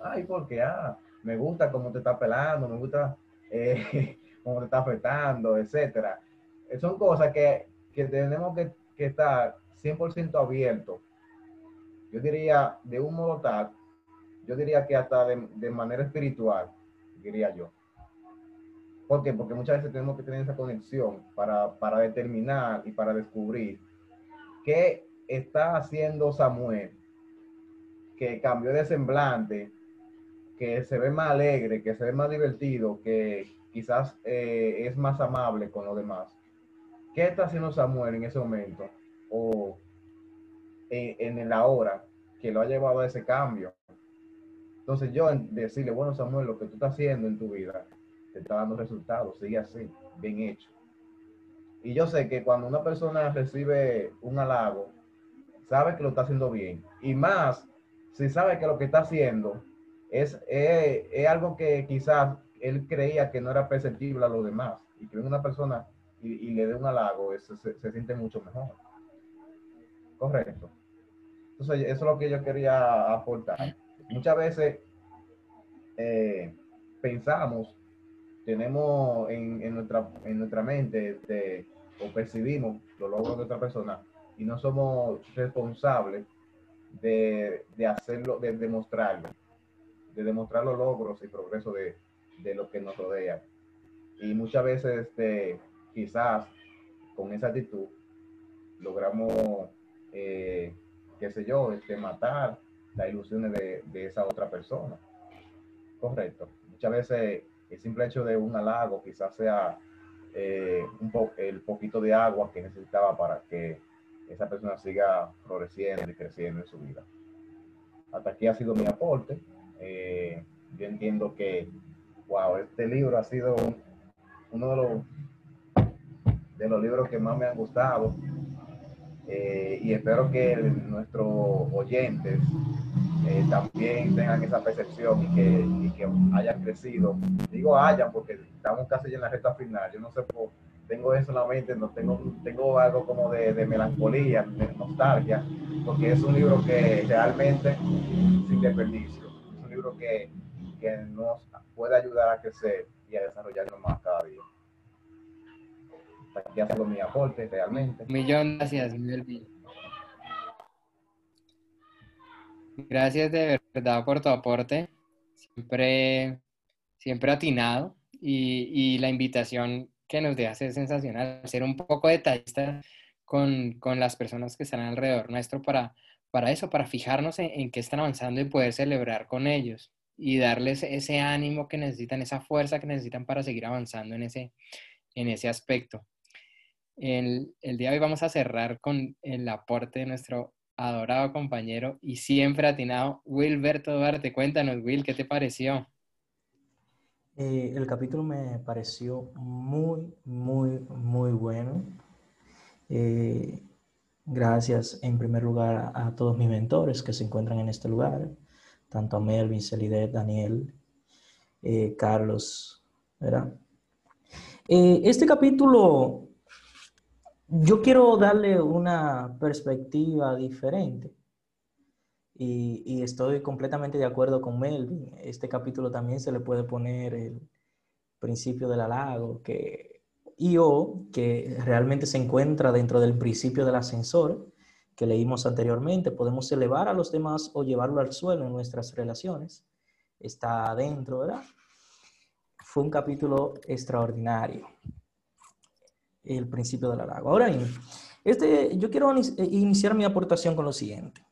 Ay, porque, ah, me gusta cómo te está pelando, me gusta eh, cómo te está afectando, etcétera. Eh, son cosas que, que tenemos que, que estar 100% abiertos. Yo diría, de un modo tal, yo diría que hasta de, de manera espiritual, diría yo ¿Por qué? Porque muchas veces tenemos que tener esa conexión para, para determinar y para descubrir qué está haciendo Samuel, que cambió de semblante, que se ve más alegre, que se ve más divertido, que quizás eh, es más amable con los demás. ¿Qué está haciendo Samuel en ese momento? O en, en la hora que lo ha llevado a ese cambio. Entonces yo decirle, bueno Samuel, lo que tú estás haciendo en tu vida te está dando resultados, sigue así, bien hecho. Y yo sé que cuando una persona recibe un halago, sabe que lo está haciendo bien. Y más, si sabe que lo que está haciendo es, es, algo que quizás él creía que no era perceptible a los demás. Y que una persona y, le dé un halago, se, se, siente mucho mejor. Correcto. Entonces, eso es lo que yo quería aportar. Muchas veces eh, pensamos tenemos en, en, nuestra, en nuestra mente este, o percibimos los logros de otra persona y no somos responsables de, de hacerlo, de demostrarlo, de demostrar los logros y progreso de, de lo que nos rodea. Y muchas veces, este, quizás con esa actitud, logramos, eh, qué sé yo, este, matar las ilusiones de, esa otra persona. Correcto. Muchas veces el simple hecho de un halago quizás sea eh, un po el poquito de agua que necesitaba para que esa persona siga floreciendo y creciendo en su vida. Hasta aquí ha sido mi aporte. Eh, yo entiendo que, wow, este libro ha sido uno de los, de los libros que más me han gustado. Eh, y espero que nuestros oyentes eh, también tengan esa percepción y que, que, hayan crecido. Digo hayan porque estamos casi en la recta final. Yo no sé tengo eso en la mente, no tengo, tengo algo como de, de melancolía, de nostalgia, porque es un libro que realmente sin desperdicio, es un libro que, que nos puede ayudar a crecer y a desarrollarnos más cada día. Aquí haciendo mi aporte realmente. millón gracias. Gracias de verdad por tu aporte. Siempre, siempre atinado. Y, y la invitación que nos deja es sensacional. Ser un poco detallista con, con, las personas que están alrededor nuestro para, para eso, para fijarnos en, en qué están avanzando y poder celebrar con ellos y darles ese ánimo que necesitan, esa fuerza que necesitan para seguir avanzando en ese, en ese aspecto. El, el día de hoy vamos a cerrar con el aporte de nuestro adorado compañero y siempre atinado, Wilberto Duarte. Cuéntanos, Will, ¿qué te pareció? Eh, el capítulo me pareció muy, muy, muy bueno. Eh, gracias en primer lugar a, a, todos mis mentores que se encuentran en este lugar, tanto a Melvin, Celidet, Daniel, eh, Carlos, ¿verdad? Eh, este capítulo yo quiero darle una perspectiva diferente. Y, y, estoy completamente de acuerdo con Melvin. Este capítulo también se le puede poner el principio del halago, que yo, que realmente se encuentra dentro del principio del ascensor que leímos anteriormente, podemos elevar a los demás o llevarlo al suelo en nuestras relaciones. Está adentro, ¿verdad? Fue un capítulo extraordinario el principio del halago. Ahora bien, este, yo quiero iniciar mi aportación con lo siguiente.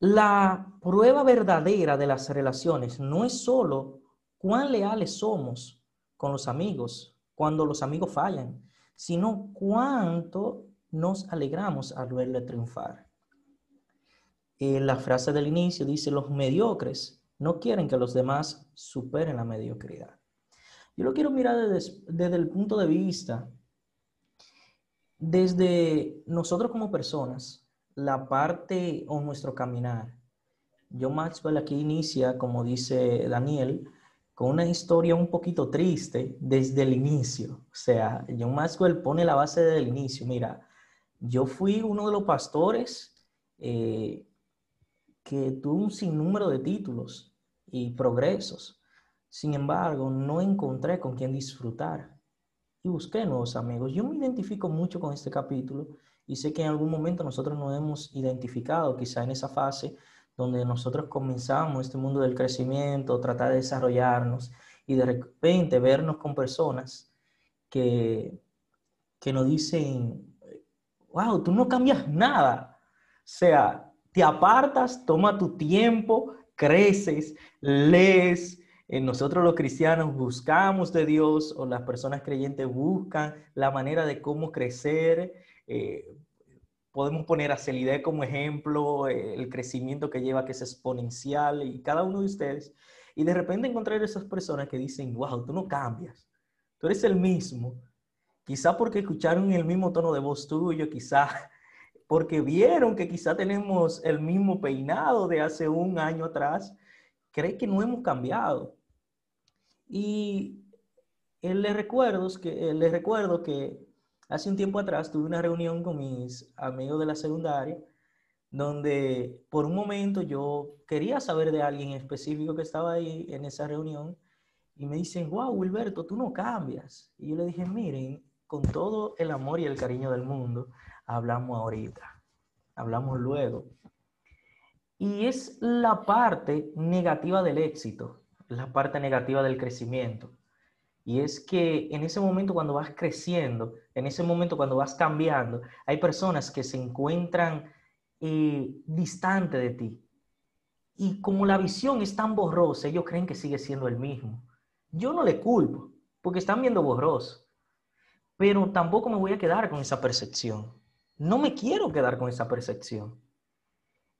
La prueba verdadera de las relaciones no es solo cuán leales somos con los amigos cuando los amigos fallan, sino cuánto nos alegramos al verle triunfar. Eh, la frase del inicio dice, los mediocres no quieren que los demás superen la mediocridad. Yo lo quiero mirar desde, desde el punto de vista, desde nosotros como personas, la parte o nuestro caminar. John Maxwell aquí inicia, como dice Daniel, con una historia un poquito triste desde el inicio. O sea, John Maxwell pone la base desde el inicio. Mira, yo fui uno de los pastores eh, que tuvo un sinnúmero de títulos y progresos. Sin embargo, no encontré con quién disfrutar y busqué nuevos amigos. Yo me identifico mucho con este capítulo y sé que en algún momento nosotros nos hemos identificado, quizá en esa fase donde nosotros comenzamos este mundo del crecimiento, tratar de desarrollarnos y de repente vernos con personas que, que nos dicen, wow, tú no cambias nada. O sea, te apartas, toma tu tiempo, creces, lees, nosotros los cristianos buscamos de Dios o las personas creyentes buscan la manera de cómo crecer. Eh, podemos poner a Celide como ejemplo, eh, el crecimiento que lleva que es exponencial y cada uno de ustedes. Y de repente encontrar esas personas que dicen, wow, tú no cambias, tú eres el mismo. Quizá porque escucharon el mismo tono de voz tuyo, quizá porque vieron que quizá tenemos el mismo peinado de hace un año atrás, cree que no hemos cambiado. Y les recuerdo que, les recuerdo que hace un tiempo atrás tuve una reunión con mis amigos de la secundaria, donde por un momento yo quería saber de alguien específico que estaba ahí en esa reunión y me dicen, wow, Wilberto, tú no cambias. Y yo le dije, miren, con todo el amor y el cariño del mundo, hablamos ahorita, hablamos luego. Y es la parte negativa del éxito la parte negativa del crecimiento. Y es que en ese momento cuando vas creciendo, en ese momento cuando vas cambiando, hay personas que se encuentran eh, distante de ti. Y como la visión es tan borrosa, ellos creen que sigue siendo el mismo. Yo no le culpo, porque están viendo borroso. Pero tampoco me voy a quedar con esa percepción. No me quiero quedar con esa percepción.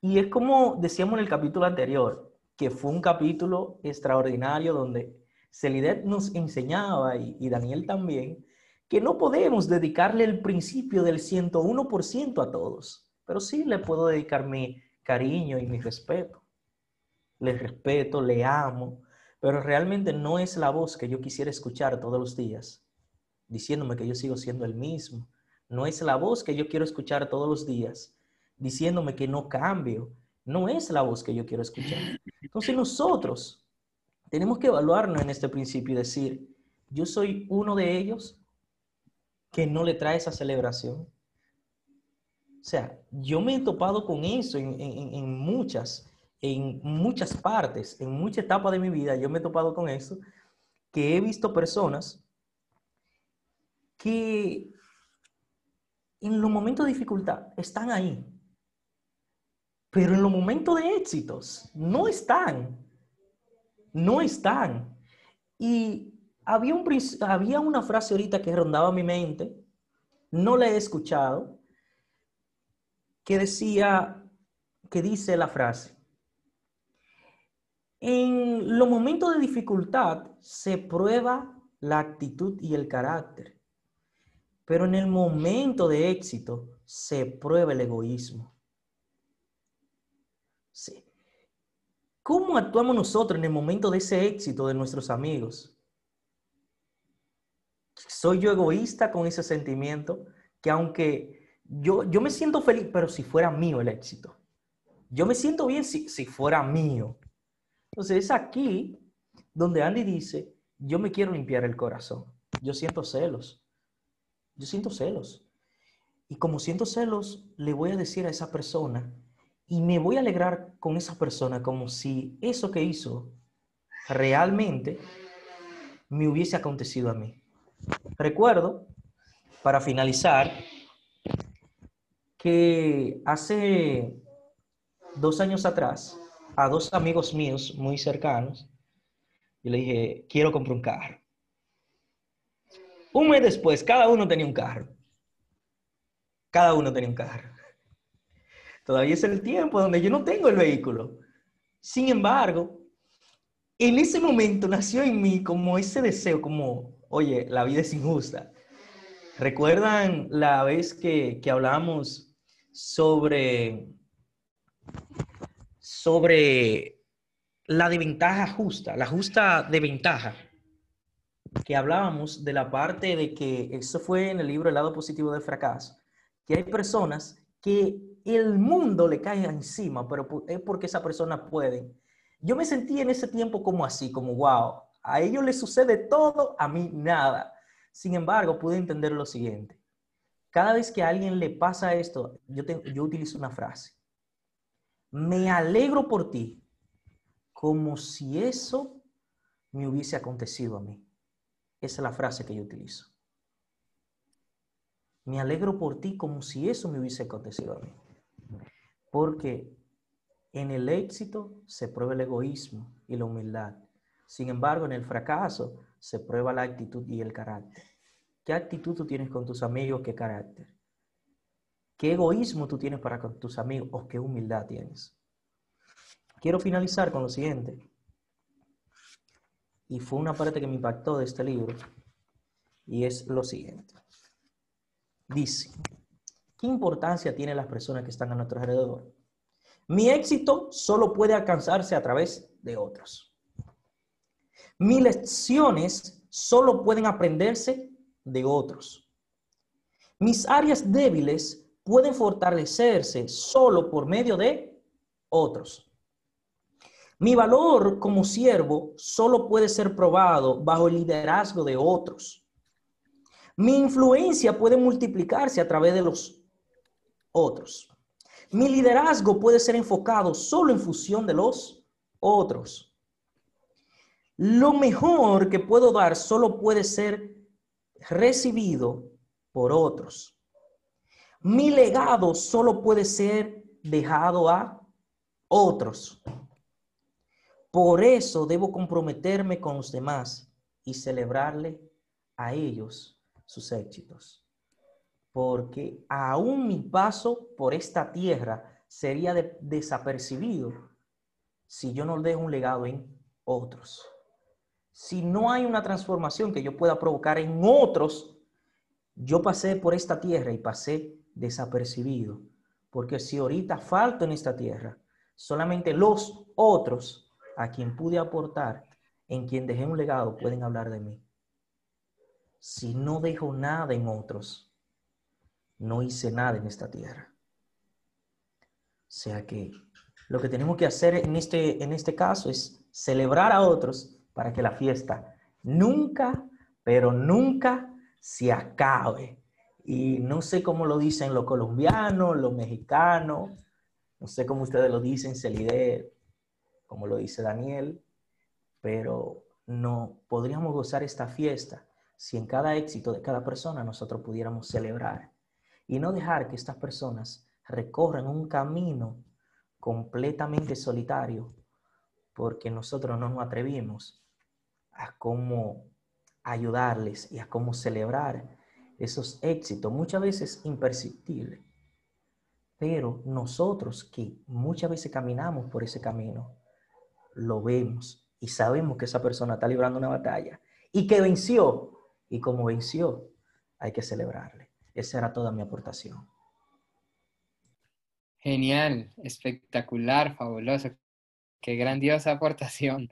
Y es como decíamos en el capítulo anterior, que fue un capítulo extraordinario donde Celidet nos enseñaba y, y Daniel también que no podemos dedicarle el principio del 101% a todos, pero sí le puedo dedicar mi cariño y mi respeto. Le respeto, le amo, pero realmente no es la voz que yo quisiera escuchar todos los días. Diciéndome que yo sigo siendo el mismo. No es la voz que yo quiero escuchar todos los días, diciéndome que no cambio. No es la voz que yo quiero escuchar. Entonces nosotros tenemos que evaluarnos en este principio y decir, yo soy uno de ellos que no le trae esa celebración. O sea, yo me he topado con eso en, muchas, en muchas partes, en muchas etapas de mi vida, yo me he topado con eso, que he visto personas que en los momentos de dificultad están ahí, pero en los momentos de éxitos no están, no están. Y había, un, había una frase ahorita que rondaba mi mente, no la he escuchado, que decía, que dice la frase, en los momentos de dificultad se prueba la actitud y el carácter, pero en el momento de éxito se prueba el egoísmo. Sí. ¿Cómo actuamos nosotros en el momento de ese éxito de nuestros amigos? ¿Soy yo egoísta con ese sentimiento? Que aunque yo, yo me siento feliz, pero si fuera mío el éxito. Yo me siento bien si, si fuera mío. Entonces es aquí donde Andy dice, yo me quiero limpiar el corazón. Yo siento celos. Yo siento celos. Y como siento celos, le voy a decir a esa persona y me voy a alegrar con esa persona como si eso que hizo realmente me hubiese acontecido a mí. Recuerdo, para finalizar, que hace dos años atrás, a dos amigos míos muy cercanos, y le dije, quiero comprar un carro. Un mes después, cada uno tenía un carro. Cada uno tenía un carro. Todavía es el tiempo donde yo no tengo el vehículo. Sin embargo, en ese momento nació en mí como ese deseo, como, oye, la vida es injusta. ¿Recuerdan la vez que, que hablamos sobre, sobre la desventaja justa, la justa de ventaja? Que hablábamos de la parte de que, eso fue en el libro El lado positivo del fracaso, que hay personas que el mundo le cae encima, pero es porque esa persona puede. Yo me sentí en ese tiempo como así, como wow, a ellos les sucede todo, a mí nada. Sin embargo, pude entender lo siguiente. Cada vez que a alguien le pasa esto, yo, yo utilizo una frase. Me alegro por ti como si eso me hubiese acontecido a mí. Esa es la frase que yo utilizo. Me alegro por ti como si eso me hubiese acontecido a mí. Porque en el éxito se prueba el egoísmo y la humildad. Sin embargo, en el fracaso se prueba la actitud y el carácter. ¿Qué actitud tú tienes con tus amigos? ¿Qué carácter? ¿Qué egoísmo tú tienes para con tus amigos o qué humildad tienes? Quiero finalizar con lo siguiente. Y fue una parte que me impactó de este libro. Y es lo siguiente. Dice, ¿qué importancia tienen las personas que están a nuestro alrededor? Mi éxito solo puede alcanzarse a través de otros. Mis lecciones solo pueden aprenderse de otros. Mis áreas débiles pueden fortalecerse solo por medio de otros. Mi valor como siervo solo puede ser probado bajo el liderazgo de otros. Mi influencia puede multiplicarse a través de los otros. Mi liderazgo puede ser enfocado solo en función de los otros. Lo mejor que puedo dar solo puede ser recibido por otros. Mi legado solo puede ser dejado a otros. Por eso debo comprometerme con los demás y celebrarle a ellos sus éxitos porque aún mi paso por esta tierra sería desapercibido si yo no dejo un legado en otros. Si no hay una transformación que yo pueda provocar en otros, yo pasé por esta tierra y pasé desapercibido. Porque si ahorita falto en esta tierra, solamente los otros a quien pude aportar, en quien dejé un legado, pueden hablar de mí. si no dejo nada en otros, no hice nada en esta tierra. O sea que lo que tenemos que hacer en este, en este caso es celebrar a otros para que la fiesta nunca, pero nunca se acabe. Y no sé cómo lo dicen los colombianos, los mexicanos, no sé cómo ustedes lo dicen, Celide, como lo dice Daniel, pero no podríamos gozar esta fiesta si en cada éxito de cada persona nosotros pudiéramos celebrar y no dejar que estas personas recorran un camino completamente solitario porque nosotros no nos atrevimos a cómo ayudarles y a cómo celebrar esos éxitos, muchas veces imperceptibles. Pero nosotros que muchas veces caminamos por ese camino, lo vemos y sabemos que esa persona está librando una batalla y que venció. Y como venció, hay que celebrarle. Esa era toda mi aportación. Genial, espectacular, fabuloso. Qué grandiosa aportación.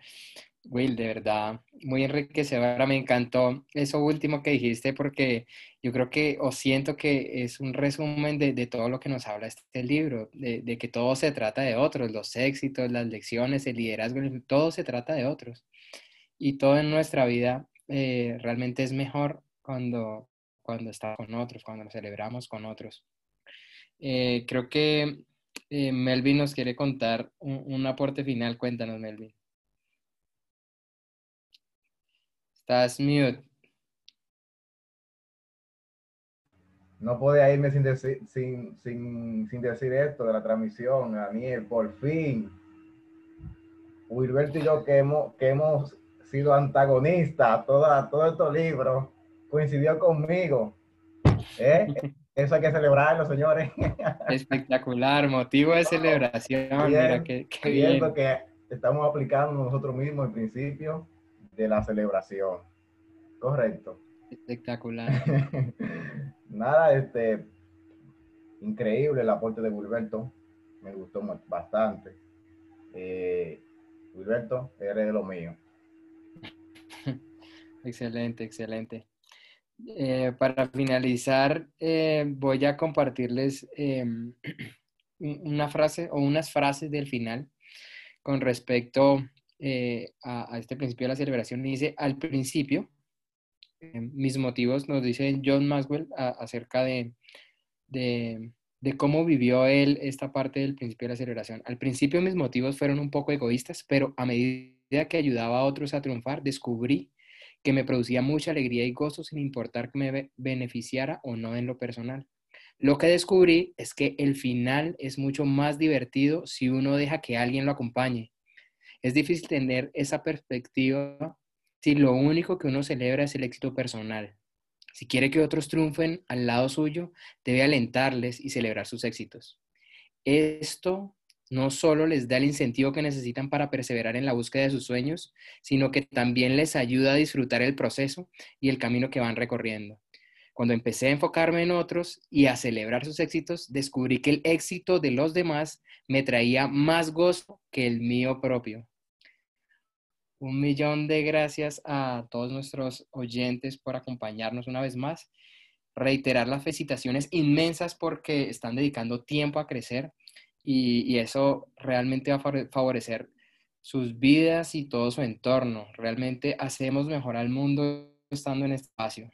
Will, de verdad, muy enriquecedora. Me encantó eso último que dijiste porque yo creo que, o siento que es un resumen de, todo lo que nos habla este libro, de, que todo se trata de otros, los éxitos, las lecciones, el liderazgo, todo se trata de otros. Y todo en nuestra vida eh, realmente es mejor cuando, cuando está con otros, cuando lo celebramos con otros. Eh, creo que eh, Melvin nos quiere contar un aporte final. Cuéntanos, Melvin. Estás mute. No podía irme sin decir, sin, sin, sin decir esto de la transmisión, Daniel, por fin. Wilberto y yo que hemos, que hemos sido antagonistas toda, todo estos libros, coincidió conmigo. ¿Eh? Eso hay que celebrarlo, señores. Espectacular, motivo de celebración. Mira, qué, viendo que estamos aplicando nosotros mismos el principio de la celebración. Correcto. Espectacular. Nada, este, increíble el aporte de Wilberto. Me gustó bastante. Eh, Wilberto, eres de lo mío. excelente, excelente. Eh, para finalizar, eh, voy a compartirles em, una frase o unas frases del final con respecto eh, a, este principio de la celebración, dice, al principio, eh, mis motivos, nos dice John Maxwell acerca de, de, cómo vivió él esta parte del principio de la celebración. Al principio mis motivos fueron un poco egoístas, pero a medida que ayudaba a otros a triunfar, descubrí que me producía mucha alegría y gozo sin importar que me beneficiara o no en lo personal. Lo que descubrí es que el final es mucho más divertido si uno deja que alguien lo acompañe. Es difícil tener esa perspectiva si lo único que uno celebra es el éxito personal. Si quiere que otros triunfen al lado suyo, debe alentarles y celebrar sus éxitos. Esto no solo les da el incentivo que necesitan para perseverar en la búsqueda de sus sueños, sino que también les ayuda a disfrutar el proceso y el camino que van recorriendo. Cuando empecé a enfocarme en otros y a celebrar sus éxitos, descubrí que el éxito de los demás me traía más gozo que el mío propio. Un millón de gracias a todos nuestros oyentes por acompañarnos una vez más. Reiterar las felicitaciones inmensas porque están dedicando tiempo a crecer y, eso realmente va a favorecer sus vidas y todo su entorno. Realmente hacemos mejor al mundo estando en este espacio.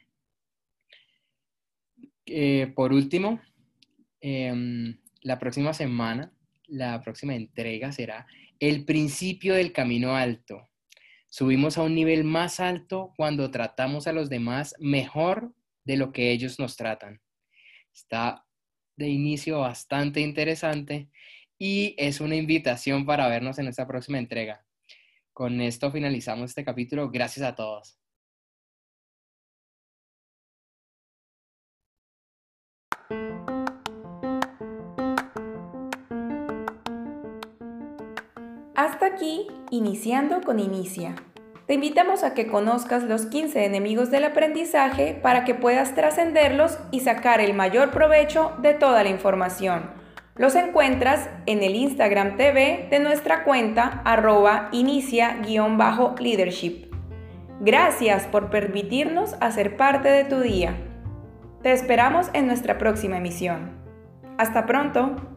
Eh, por último, em, la próxima semana, la próxima entrega será el principio del camino alto. Subimos a un nivel más alto cuando tratamos a los demás mejor de lo que ellos nos tratan. Está de inicio bastante interesante y es una invitación para vernos en esta próxima entrega. Con esto finalizamos este capítulo. Gracias a todos. Hasta aquí, iniciando con Inicia. Te invitamos a que conozcas los 15 enemigos del aprendizaje para que puedas trascenderlos y sacar el mayor provecho de toda la información. Los encuentras en el Instagram TV de nuestra cuenta arroba inicia-leadership. Gracias por permitirnos hacer parte de tu día. Te esperamos en nuestra próxima emisión. Hasta pronto.